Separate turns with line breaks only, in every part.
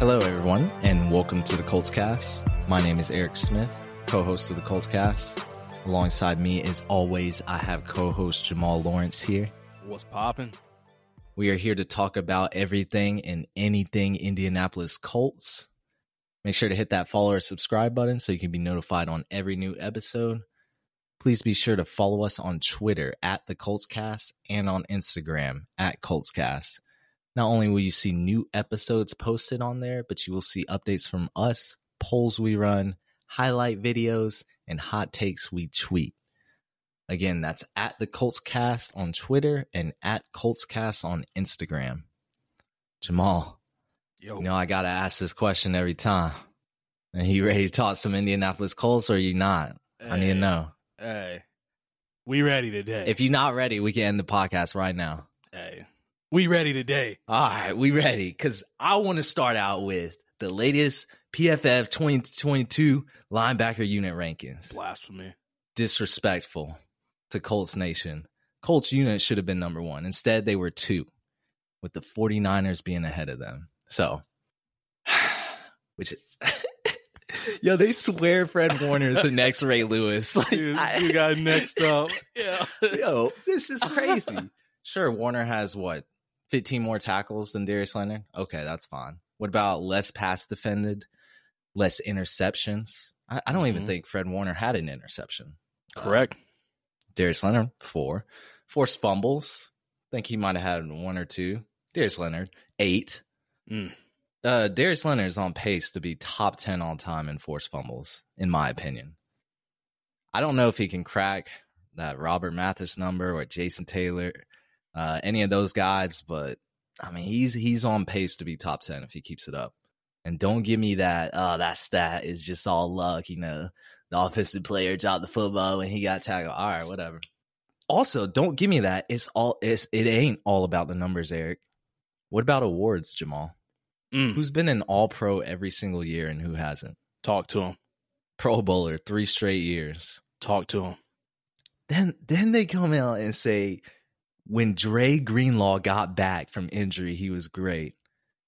Hello, everyone, and welcome to the Colts Cast. My name is Eric Smith, co host of the Colts Cast. Alongside me, as always, I have co host Jamal Lawrence here.
What's popping?
We are here to talk about everything and anything Indianapolis Colts. Make sure to hit that follow or subscribe button so you can be notified on every new episode. Please be sure to follow us on Twitter at the Coltscast and on Instagram at Coltscast. Not only will you see new episodes posted on there, but you will see updates from us, polls we run, highlight videos, and hot takes we tweet. Again, that's at the Coltscast on Twitter and at Coltscast on Instagram. Jamal,
Yo,
you know I gotta ask this question every time. Are you ready to talk some Indianapolis Colts or are you not? I need to know.
Hey, we ready today?
If you're not ready, we can end the podcast right now.
hey, we ready today?
All right, we ready because I want to start out with the latest PFF 2022 linebacker unit rankings.
Blasphemy.
Disrespectful to Colts Nation. Colts unit should have been number one. Instead, they were two, with the 49ers being ahead of them. So, which, yo, they swear Fred Warner is the next Ray Lewis. Like,
You,
I-
you got next up. Yeah.
Yo, this is crazy. sure, Warner has what, 15 more tackles than Darius Leonard? Okay, that's fine. What about less pass defended, less interceptions? I, I don't even
Mhm.
think Fred Warner had an interception.
Correct.
Darius Leonard, four. Forced fumbles. I think he might have had one or two. Darius Leonard, eight.
Mm.
Uh, Darius Leonard is on pace to be top 10 all time in forced fumbles, in my opinion. I don't know if he can crack that Robert Mathis number or Jason Taylor, uh, any of those guys, but I mean, he's he's on pace to be top 10 if he keeps it up. And don't give me that, oh, that stat is just all luck, you know, the offensive player dropped the football when he got tackled. All right, whatever. Also, don't give me that. It's all it's it ain't all about the numbers, Eric. What about awards, Jamal?
Mm.
Who's been an all pro every single year and who hasn't?
Talk to him.
Pro bowler three straight years.
Talk to him.
Then then they come out and say when Dre Greenlaw got back from injury, he was great.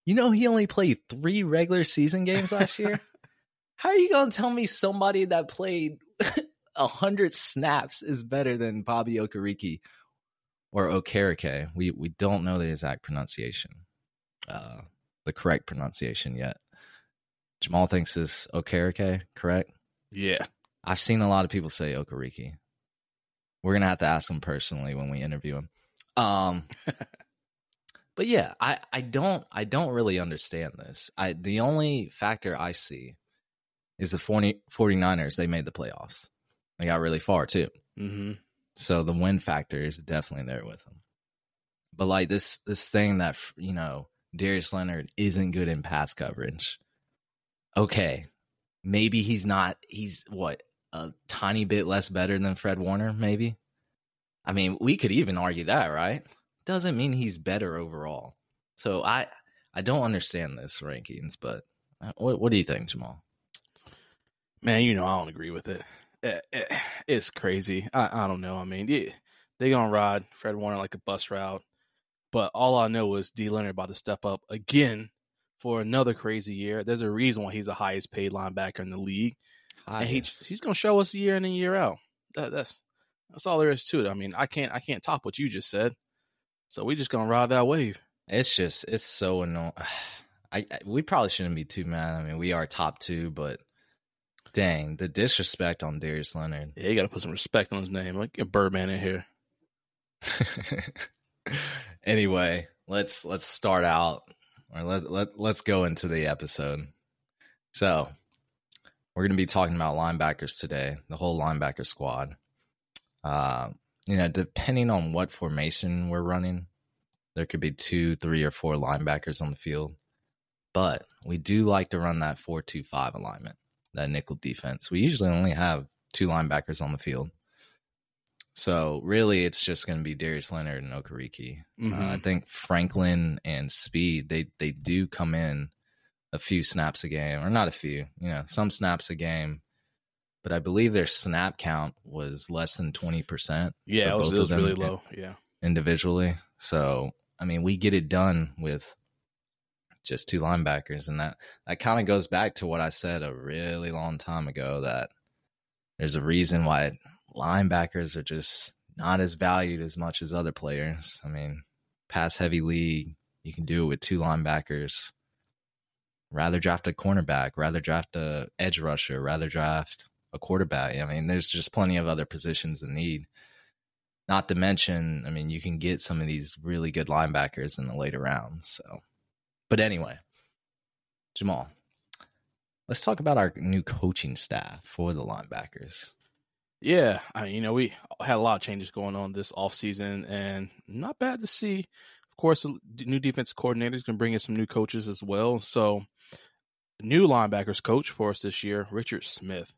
You know he only played three regular season games last year. How are you gonna tell me somebody that played a hundred snaps is better than Bobby Okereke or Okereke? We we don't know the exact pronunciation, uh, the correct pronunciation yet. Jamal thinks is Okereke correct.
Yeah.
I've seen a lot of people say Okariki. We're gonna have to ask him personally when we interview him. Um, but yeah, I I don't I don't really understand this. I the only factor I see is the 40, 49ers. They made the playoffs. They got really far too.
Mm-hmm.
So the win factor is definitely there with them. But like this this thing that you know Darius Leonard isn't good in pass coverage. Okay, maybe he's not. He's what a tiny bit less better than Fred Warner. Maybe. I mean, we could even argue that, right? Doesn't mean he's better overall. So I I don't understand this rankings, but uh, what what do you think, Jamal?
Man, you know I don't agree with it. Eh, eh, It's crazy. I, I don't know. I mean, yeah, they gonna ride Fred Warner like a bus route, but all I know is D Leonard about to step up again for another crazy year. There's a reason why he's the highest paid linebacker in the league, and he, he's gonna show us year in and year out. That, that's that's all there is to it. I mean, I can't I can't top what you just said, so we just gonna ride that wave.
It's just it's so annoying. I, I we probably shouldn't be too mad. I mean, we are top two, but dang, the disrespect on Darius Leonard.
Yeah, you got to put some respect on his name. Like get Birdman in here.
anyway, let's let's start out or let let let's go into the episode. So, we're going to be talking about linebackers today, the whole linebacker squad. Uh, you know, depending on what formation we're running, there could be two, three, or four linebackers on the field. But we do like to run that four-two-five alignment, that nickel defense. We usually only have two linebackers on the field. So really, it's just going to be Darius Leonard and Okariki. Uh, I
Mhm.
think Franklin and Speed they they do come in a few snaps a game, or not a few, you know, some snaps a game. But I believe their snap count was less than twenty percent
Yeah, it was,
both
it
of
was
them
really low. Yeah.
individually. So I mean, we get it done with just two linebackers, and that that kind of goes back to what I said a really long time ago that there's a reason why linebackers are just not as valued as much as other players. I mean, pass heavy league, you can do it with two linebackers. Rather draft a cornerback, rather draft a edge rusher, rather draft a quarterback. I mean, there's just plenty of other positions in need. Not to mention, I mean, you can get some of these really good linebackers in the later rounds. So, but anyway, Jamal, let's talk about our new coaching staff for the linebackers.
Yeah, I mean, you know, we had a lot of changes going on this offseason, and not bad to see. Of course, the new defense coordinator is going to bring in some new coaches as well. So, new linebackers coach for us this year, Richard Smith.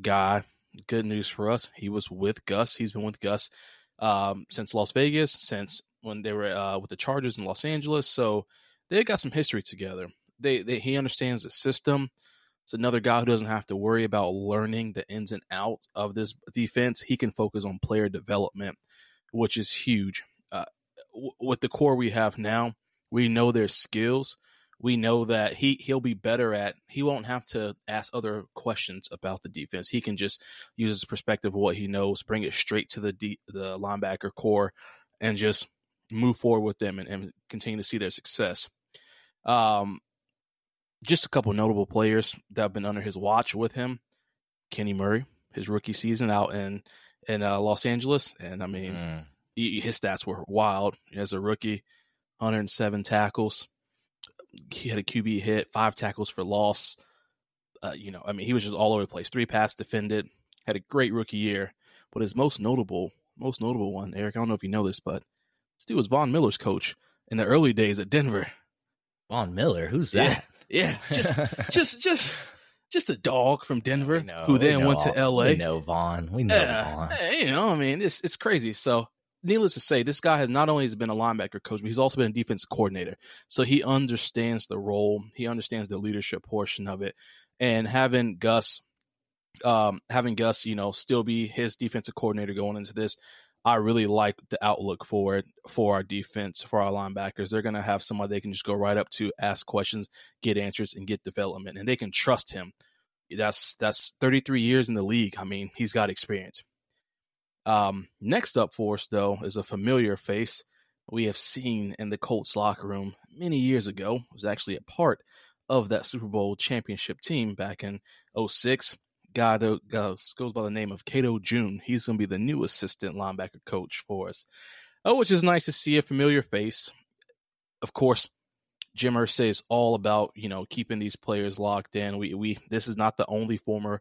Guy, good news for us. He was with Gus. He's been with Gus um, since Las Vegas, since when they were uh, with the Chargers in Los Angeles. So they got some history together. They, they he understands the system. It's another guy who doesn't have to worry about learning the ins and outs of this defense. He can focus on player development, which is huge. Uh, w- with the core we have now, we know their skills. We know that he he'll be better at. He won't have to ask other questions about the defense. He can just use his perspective of what he knows, bring it straight to the de- the linebacker core, and just move forward with them and, and continue to see their success. Um, just a couple notable players that have been under his watch with him. Kenny Murray, his rookie season out in in uh, Los Angeles, and I mean, mm. he, his stats were wild as a rookie. 107 tackles. He had a QB hit, five tackles for loss. Uh, you know, I mean, he was just all over the place. Three pass defended. Had a great rookie year, but his most notable, most notable one, Eric. I don't know if you know this, but this dude was Von Miller's coach in the early days at Denver.
Von Miller, who's that?
Yeah, just just just just a dog from Denver know, who then went to L.A.
We know Von. We know uh, Von.
You know, I mean, it's it's crazy. So, needless to say, this guy has not only has been a linebacker coach, but he's also been a defense coordinator. So he understands the role. He understands the leadership portion of it, and having Gus, um, having Gus, you know, still be his defensive coordinator going into this, I really like the outlook for it for our defense, for our linebackers. They're going to have somebody they can just go right up to, ask questions, get answers, and get development, and they can trust him. That's that's 33 years in the league. I mean, he's got experience. Um, next up for us, though, is a familiar face we have seen in the Colts locker room many years ago. Was actually a part of that Super Bowl championship team back in 06 guy that goes, goes by the name of Cato June. He's going to be the new assistant linebacker coach for us, oh, which is nice to see a familiar face. Of course, Jim Irsay is all about you know keeping these players locked in. We we this is not the only former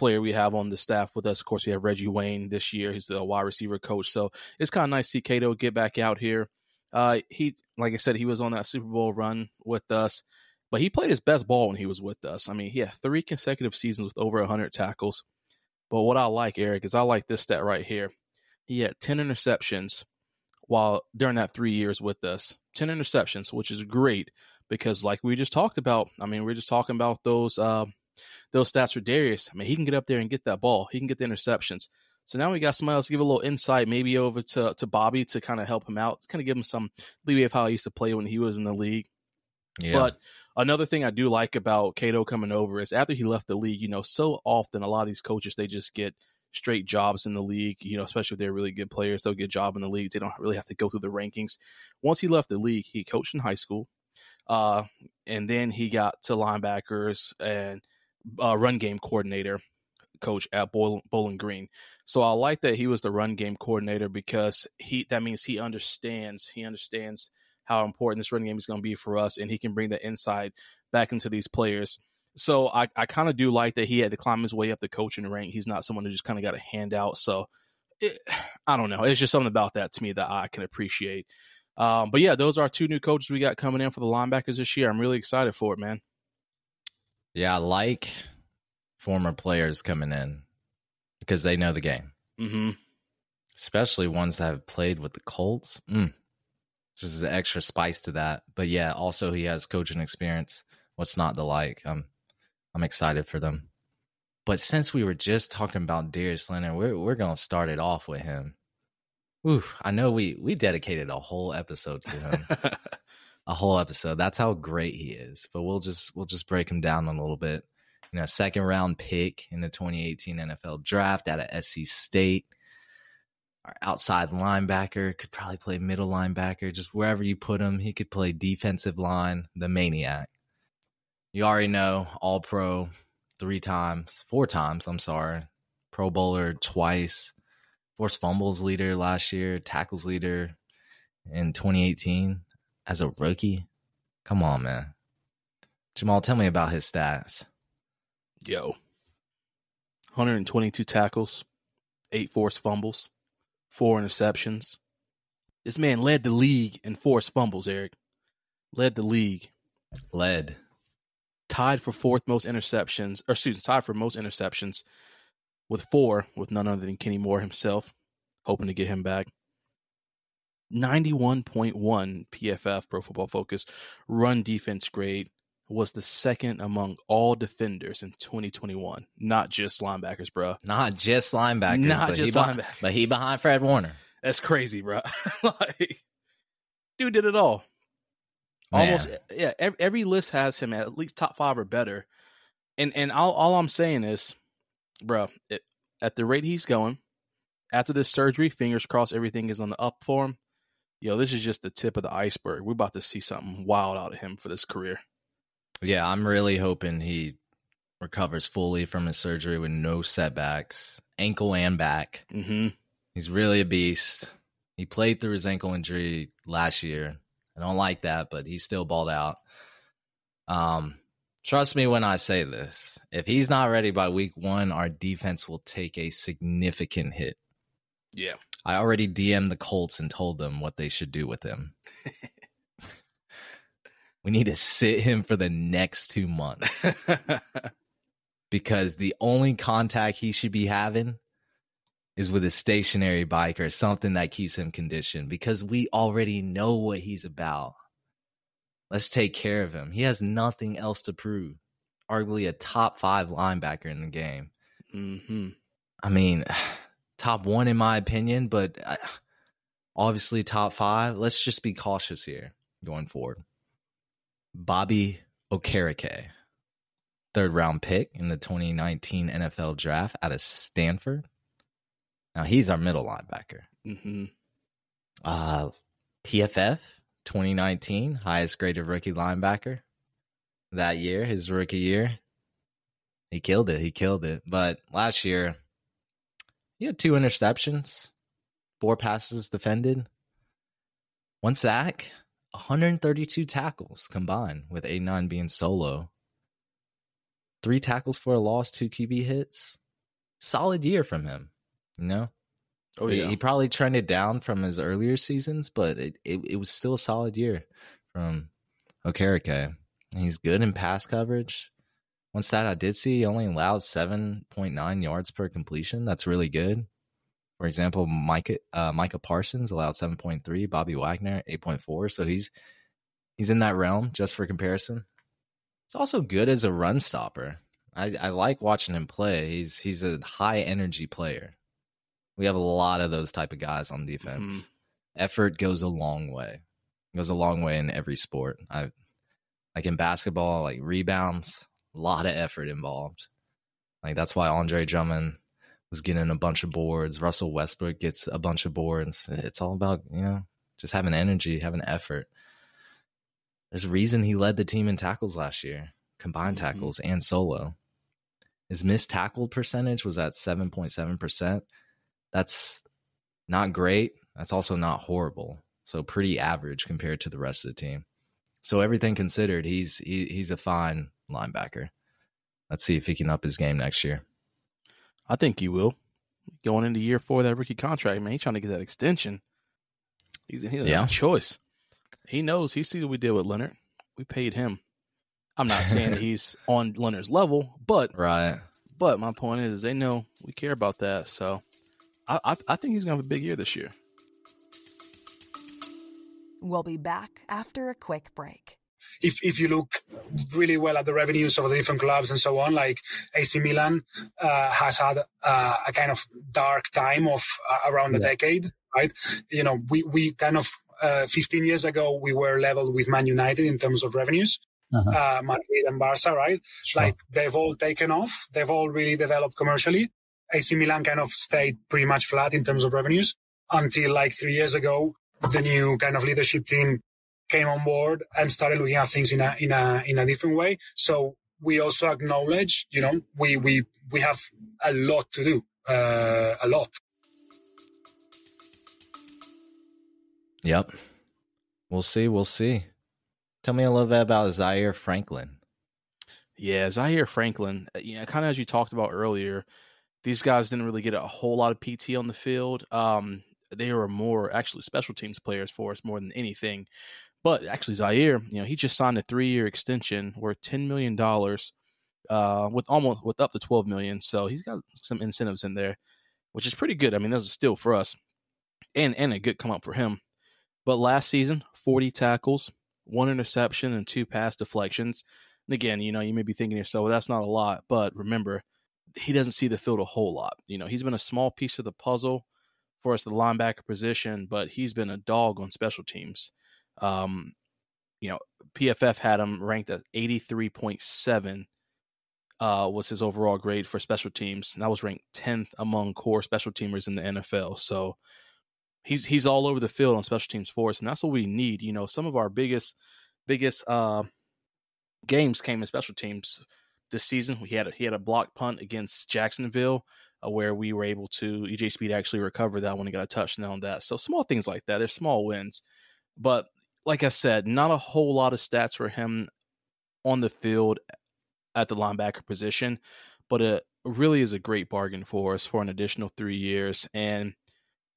player we have on the staff with us. Of course, we have Reggie Wayne this year. He's the wide receiver coach, so it's kind of nice to see Cato get back out here. Uh, he, like I said, he was on that Super Bowl run with us. But he played his best ball when he was with us. I mean, he had three consecutive seasons with over 100 tackles. But what I like, Eric, is I like this stat right here. He had 10 interceptions while during that three years with us. 10 interceptions, which is great because, like we just talked about, I mean, we are just talking about those uh, those stats for Darius. I mean, he can get up there and get that ball. He can get the interceptions. So now we got somebody else to give a little insight, maybe over to, to Bobby to kind of help him out, kind of give him some leeway of how he used to play when he was in the league. Yeah. But another thing I do like about Cato coming over is after he left the league, you know, so often a lot of these coaches they just get straight jobs in the league, you know, especially if they're really good players, they'll get a job in the league. They don't really have to go through the rankings. Once he left the league, he coached in high school. Uh, and then he got to linebackers and uh, run game coordinator coach at Bowling Green. So I like that he was the run game coordinator because he that means he understands he understands how important this running game is going to be for us, and he can bring the inside back into these players. So I, I kind of do like that he had to climb his way up the coaching rank. He's not someone who just kind of got a handout. So it, I don't know. It's just something about that to me that I can appreciate. Um, but yeah, those are two new coaches we got coming in for the linebackers this year. I'm really excited for it, man.
Yeah, I like former players coming in because they know the game.
Mm-hmm.
Especially ones that have played with the Colts. Mm, just an extra spice to that. But yeah, also he has coaching experience. What's not to like? I'm I'm excited for them. But since we were just talking about Darius Leonard, we're we're gonna start it off with him. Ooh, I know we we dedicated a whole episode to him. a whole episode. That's how great he is. But we'll just we'll just break him down a little bit. You know, second round pick in the 2018 NFL draft out of SC State. Our outside linebacker could probably play middle linebacker, just wherever you put him. He could play defensive line, the maniac. You already know, all pro three times, four times, I'm sorry. Pro Bowler twice, forced fumbles leader last year, tackles leader in 2018 as a rookie. Come on, man. Jamal, tell me about his stats.
Yo. 122 tackles, eight forced fumbles, four interceptions. This man led the league in forced fumbles, Eric. Led the league.
Led.
Tied for fourth most interceptions, or excuse me, tied for most interceptions with four, with none other than Kenny Moore himself, hoping to get him back. 91.1 PFF Pro Football Focus run defense grade was the second among all defenders in 2021. Not just linebackers, bro.
Not just linebackers.
Not
but
just
he
linebackers.
Behind, but he behind Fred Warner.
That's crazy, bro. like, dude did it all.
Man.
Almost, yeah. Every, every list has him at least top five or better. And and all, all I'm saying is, bro, it, at the rate he's going, after this surgery, fingers crossed, everything is on the up for him. Yo, this is just the tip of the iceberg. We're about to see something wild out of him for this career.
Yeah, I'm really hoping he recovers fully from his surgery with no setbacks, ankle and back.
Mm-hmm.
He's really a beast. He played through his ankle injury last year. I don't like that, but he still balled out. Um, trust me when I say this. If he's not ready by week one, our defense will take a significant hit.
Yeah.
I already DM'd the Colts and told them what they should do with him. we need to sit him for the next two months because the only contact he should be having is with a stationary bike or something that keeps him conditioned because we already know what he's about. Let's take care of him. He has nothing else to prove. Arguably a top five linebacker in the game.
mm-hmm.
I mean, top one in my opinion, but uh, obviously top five. Let's just be cautious here going forward. Bobby Okereke, third round pick in the 2019 NFL draft out of Stanford. Now he's our middle linebacker.
Mm-hmm.
Uh, PFF 2019 highest graded rookie linebacker that year, his rookie year. He killed it. He killed it. But last year, he had two interceptions, four passes defended, one sack, 132 tackles combined, with A9 being solo. Three tackles for a loss, two QB hits. Solid year from him, you know?
Oh
He-
yeah.
He, probably trended down from his earlier seasons, but it, it, it was still a solid year from Okereke. He's good in pass coverage. One stat I did see, he only allowed 7.9 yards per completion. That's really good. For example, Micah, uh, Micah Parsons allowed 7.3, Bobby Wagner 8.4. So he's he's in that realm just for comparison. He's also good as a run stopper. I, I like watching him play. He's he's a high energy player. We have a lot of those type of guys on defense.
Mhm.
Effort goes a long way. It goes a long way in every sport. I like in basketball, like rebounds, a lot of effort involved. Like that's why Andre Drummond was getting a bunch of boards. Russell Westbrook gets a bunch of boards. It's all about, you know, just having energy, having effort. There's a reason he led the team in tackles last year, combined
Mhm.
tackles and solo. His missed tackle percentage was at 7.7%. That's not great. That's also not horrible. So pretty average compared to the rest of the team. So everything considered, he's he, he's a fine linebacker. Let's see if he can up his game next year.
I think he will. Going into year four of that rookie contract, man, he's trying to get that extension. He's he doesn't
Yeah.
a choice. He knows. He sees what we did with Leonard. We paid him. I'm not saying that he's on Leonard's level, but
Right.
but my point is they know we care about that. So I I, I think he's gonna have a big year this year.
We'll be back after a quick break.
If if you look really well at the revenues of the different clubs and so on, like AC Milan uh, has had uh, a kind of dark time of uh, around
Yeah.
decade, right? You know, we we kind of uh, 15 years ago, we were leveled with Man United in terms of revenues. Uh-huh. Uh, Madrid and Barca, right? Sure. Like they've all taken off. They've all really developed commercially. AC Milan kind of stayed pretty much flat in terms of revenues until like three years ago, the new kind of leadership team came on board and started looking at things in a in a in a different way. So we also acknowledge, you know, we we we have a lot to do, uh, a lot.
Yep. We'll see. We'll see. Tell me a little bit about Zaire Franklin.
Yeah, Zaire Franklin. Uh, yeah, kind of as you talked about earlier, these guys didn't really get a whole lot of PT on the field. Um, they were more actually special teams players for us more than anything. But actually, Zaire, you know, he just signed a three-year extension worth ten million dollars, uh, with almost with up to twelve million. So he's got some incentives in there, which is pretty good. I mean, that's a steal for us, and and a good come up for him. But last season, forty tackles, one interception, and two pass deflections. And again, you know, you may be thinking to yourself, well, that's not a lot, but remember, he doesn't see the field a whole lot. You know, he's been a small piece of the puzzle for us, the linebacker position, but he's been a dog on special teams. Um, you know, PFF had him ranked at 83.7 uh, was his overall grade for special teams. And that was ranked 10th among core special teamers in the NFL. So he's he's all over the field on special teams for us, and that's what we need. You know, some of our biggest biggest uh, games came in special teams this season. He had a, he had a block punt against Jacksonville. Uh, where we were able to EJ Speed actually recover that when he got a touchdown on that. So small things like that. They're small wins, but like I said, not a whole lot of stats for him on the field at the linebacker position, but it really is a great bargain for us for an additional three years. And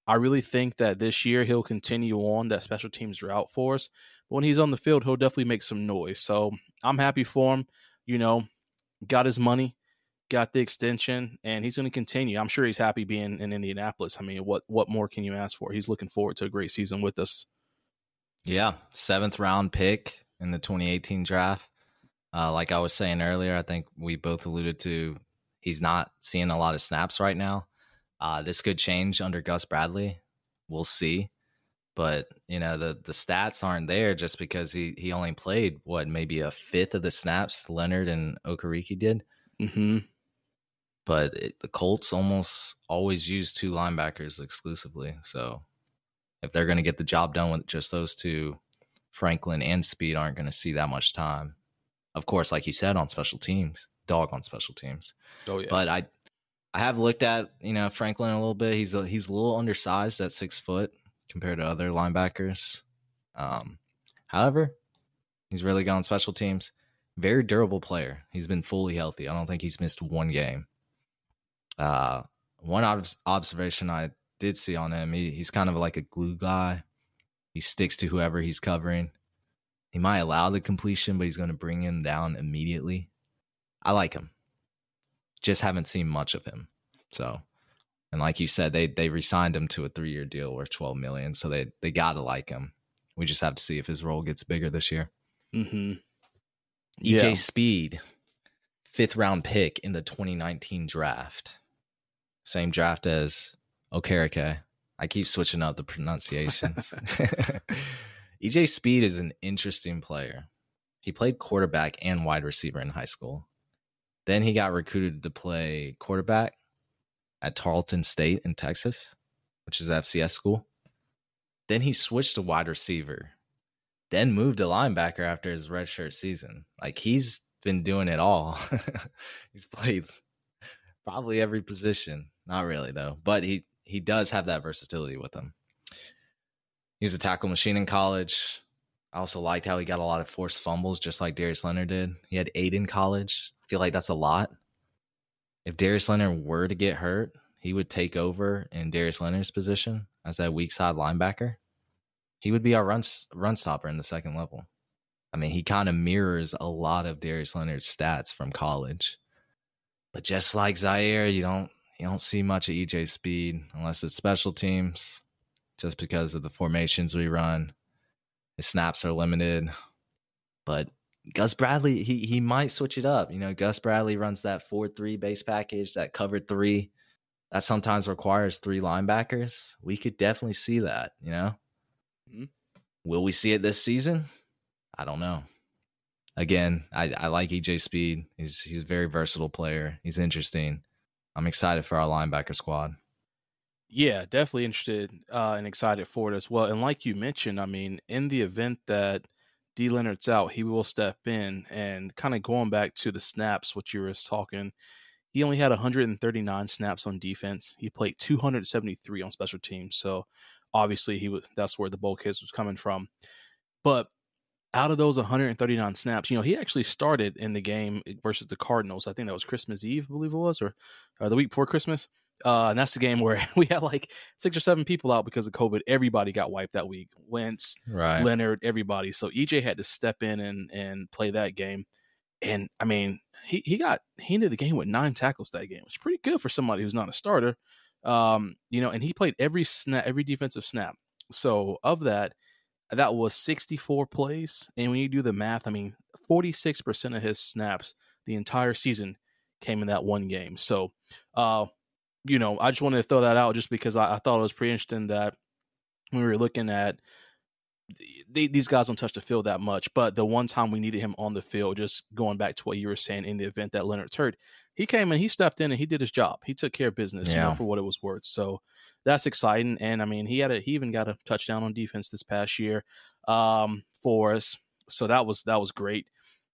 I really think that this year he'll continue on that special teams route for us. But when he's on the field, he'll definitely make some noise. So I'm happy for him. You know, got his money, got the extension, and he's going to continue. I'm sure he's happy being in Indianapolis. I mean, what what more can you ask for? He's looking forward to a great season with us.
Yeah, seventh round pick in the 2018 draft. Uh, like I was saying earlier, I think we both alluded to he's not seeing a lot of snaps right now. Uh, this could change under Gus Bradley. We'll see. But you know the the stats aren't there just because he he only played what maybe a fifth of the snaps Leonard and Okariki did.
Mm-hmm.
But it, the Colts almost always use two linebackers exclusively, so if they're going to get the job done with just those two, Franklin and Speed aren't going to see that much time. Of course, like you said, on special teams, dog on special teams.
Oh yeah.
But I, I have looked at you know Franklin a little bit. He's a, he's a little undersized at six foot compared to other linebackers. Um, however, he's really gone special teams. Very durable player. He's been fully healthy. I don't think he's missed one game. Uh, one observation I did see on him. He, he's kind of like a glue guy. He sticks to whoever he's covering. He might allow the completion, but he's going to bring him down immediately. I like him. Just haven't seen much of him. So, and like you said, they they resigned him to a three year deal worth twelve million. So they they gotta like him. We just have to see if his role gets bigger this year.
Mm-hmm.
EJ yeah. Speed, fifth round pick in the 2019 draft. Same draft as Okereke. I keep switching up the pronunciations. EJ Speed is an interesting player. He played quarterback and wide receiver in high school. Then he got recruited to play quarterback at Tarleton State in Texas, which is FCS school. Then he switched to wide receiver, then moved to linebacker after his redshirt season. Like he's been doing it all. he's played probably every position. Not really though, but he he does have that versatility with him. He was a tackle machine in college. I also liked how he got a lot of forced fumbles, just like Darius Leonard did. He had eight in college. I feel like that's a lot. If Darius Leonard were to get hurt, he would take over in Darius Leonard's position as that weak side linebacker. He would be our run run stopper in the second level. I mean, he kind of mirrors a lot of Darius Leonard's stats from college. But just like Zaire, you don't you don't see much of EJ speed unless it's special teams, just because of the formations we run. His snaps are limited. But Gus Bradley, he he might switch it up. You know, Gus Bradley runs that 4-3 base package, that cover three. That sometimes requires three linebackers. We could definitely see that, you know?
Mm-hmm.
Will we see it this season? I don't know. Again, I, I like EJ Speed. He's he's a very versatile player. He's interesting. I'm excited for our linebacker squad.
Yeah, definitely interested uh, and excited for it as well. And like you mentioned, I mean, in the event that D Leonard's out, he will step in and kind of going back to the snaps, what you were talking. He only had 139 snaps on defense. He played 273 on special teams. So obviously he was that's where the bulk his was coming from. But out of those 139 snaps, you know, he actually started in the game versus the Cardinals. I think that was Christmas Eve, I believe it was, or, or the week before Christmas. Uh, and that's the game where we had like six or seven people out because of COVID. Everybody got wiped that week. Wentz, right. Leonard, everybody. So EJ had to step in and and play that game. And I mean, he, he got he ended the game with nine tackles that game. It's pretty good for somebody who's not a starter. Um, you know, and he played every snap, every defensive snap. So of that, that was 64 plays. And when you do the math, I mean, 46% of his snaps the entire season came in that one game. So, uh, you know, I just wanted to throw that out just because I, I thought it was pretty interesting that when we were looking at they, these guys don't touch the field that much, but the one time we needed him on the field, just going back to what you were saying in the event that Leonard's hurt, he came and he stepped in and he did his job. He took care of business, yeah. you know, for what it was worth. So that's exciting. And I mean, he had a he even got a touchdown on defense this past year um, for us. So that was that was great.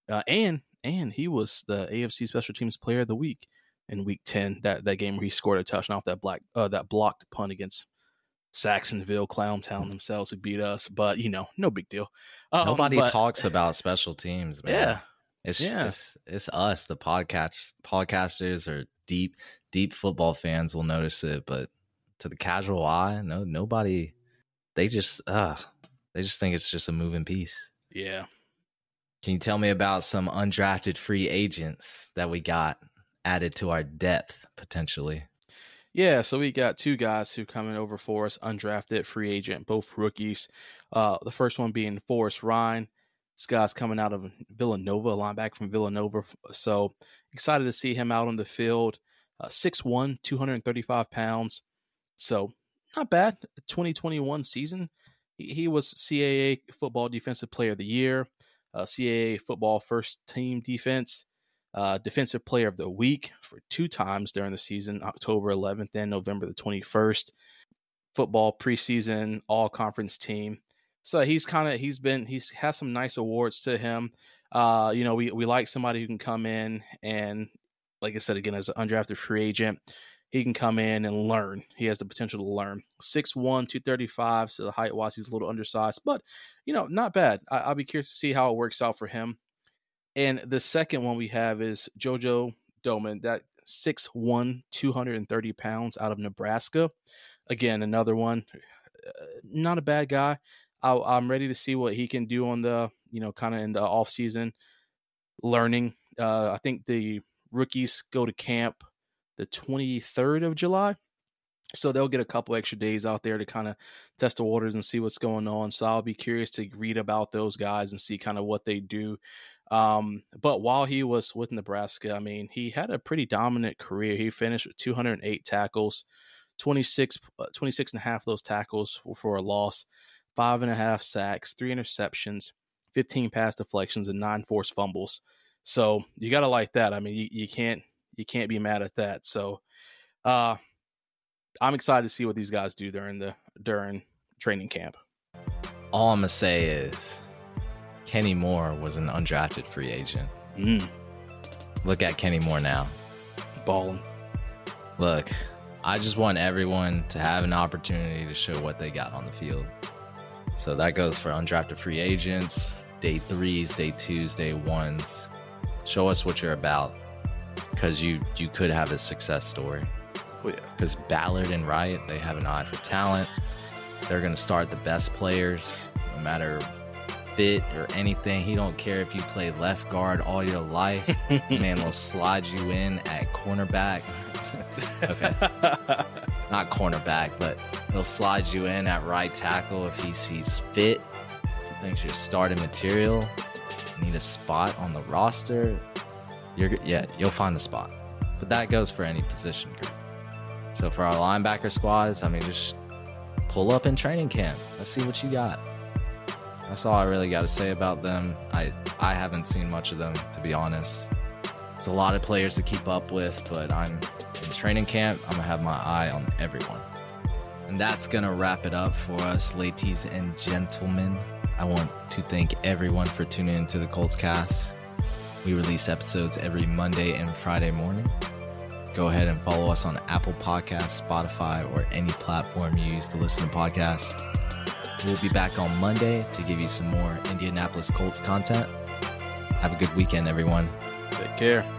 Uh, and and he was the AFC Special Teams Player of the Week in Week Ten. That that game where he scored a touchdown off that black uh, that blocked punt against Saxonville, Clowntown themselves who beat us, but you know, no big deal.
Um, Nobody but, talks about special teams, man.
Yeah.
It's, yeah. it's it's us, the podcast podcasters or deep deep football fans will notice it, but to the casual eye, no nobody they just uh they just think it's just a moving piece.
Yeah.
Can you tell me about some undrafted free agents that we got added to our depth potentially?
Yeah, so we got two guys who coming over for us, undrafted free agent, both rookies. Uh, the first one being Forrest Rhyne. This guy's coming out of Villanova, a linebacker from Villanova. So excited to see him out on the field. Uh, 6'1, 235 pounds. So not bad. 2021 season. He, he was CAA Football Defensive Player of the Year, uh, CAA Football First Team Defense uh, Defensive Player of the Week for two times during the season, October 11th and November the 21st. Football preseason All Conference team. So he's kind of he's been he's has some nice awards to him. Uh, you know, we we like somebody who can come in and, like I said again, as an undrafted free agent, he can come in and learn. He has the potential to learn. 6'1", 235, so the height wise he's a little undersized, but you know, not bad. I, will be curious to see how it works out for him. And the second one we have is JoJo Domann, that 6'1, 230 pounds out of Nebraska. Again, another one. Uh, not a bad guy. I, am ready to see what he can do on the, you know, kind of in the off season learning. Uh, I think the rookies go to camp the 23rd of July. So they'll get a couple extra days out there to kind of test the waters and see what's going on. So I'll be curious to read about those guys and see kind of what they do. Um, but while he was with Nebraska, I mean, he had a pretty dominant career. He finished with 208 tackles, 26, uh, 26 and a half of those tackles for, for a loss, five and a half sacks, three interceptions, 15 pass deflections, and nine forced fumbles. So you got to like that. I mean, you, you can't you can't be mad at that. So uh, I'm excited to see what these guys do during the during training camp.
All I'm gonna say is Kenny Moore was an undrafted free agent.
Mm.
Look at Kenny Moore now.
Balling.
Look, I just want everyone to have an opportunity to show what they got on the field. So that goes for undrafted free agents, day threes, day twos, day ones. Show us what you're about. Cause you you could have a success story.
Oh, yeah.
Because Ballard and Reich, they have an eye for talent. They're gonna start the best players, no matter fit or anything. He don't care if you play left guard all your life. Man will slide you in at cornerback. okay. Not cornerback, but he'll slide you in at right tackle if he sees fit. If he thinks you're starting material, need a spot on the roster. You're yeah, you'll find a spot. But that goes for any position group. So for our linebacker squads, I mean just pull up in training camp. Let's see what you got. That's all I really got to say about them. I I haven't seen much of them to be honest. There's a lot of players to keep up with, but I'm in training camp. I'm gonna have my eye on everyone. And that's gonna wrap it up for us, ladies and gentlemen. I want to thank everyone for tuning into the Colts Cast. We release episodes every Monday and Friday morning. Go ahead and follow us on Apple Podcasts, Spotify, or any platform you use to listen to podcasts. We'll be back on Monday to give you some more Indianapolis Colts content. Have a good weekend, everyone.
Take care.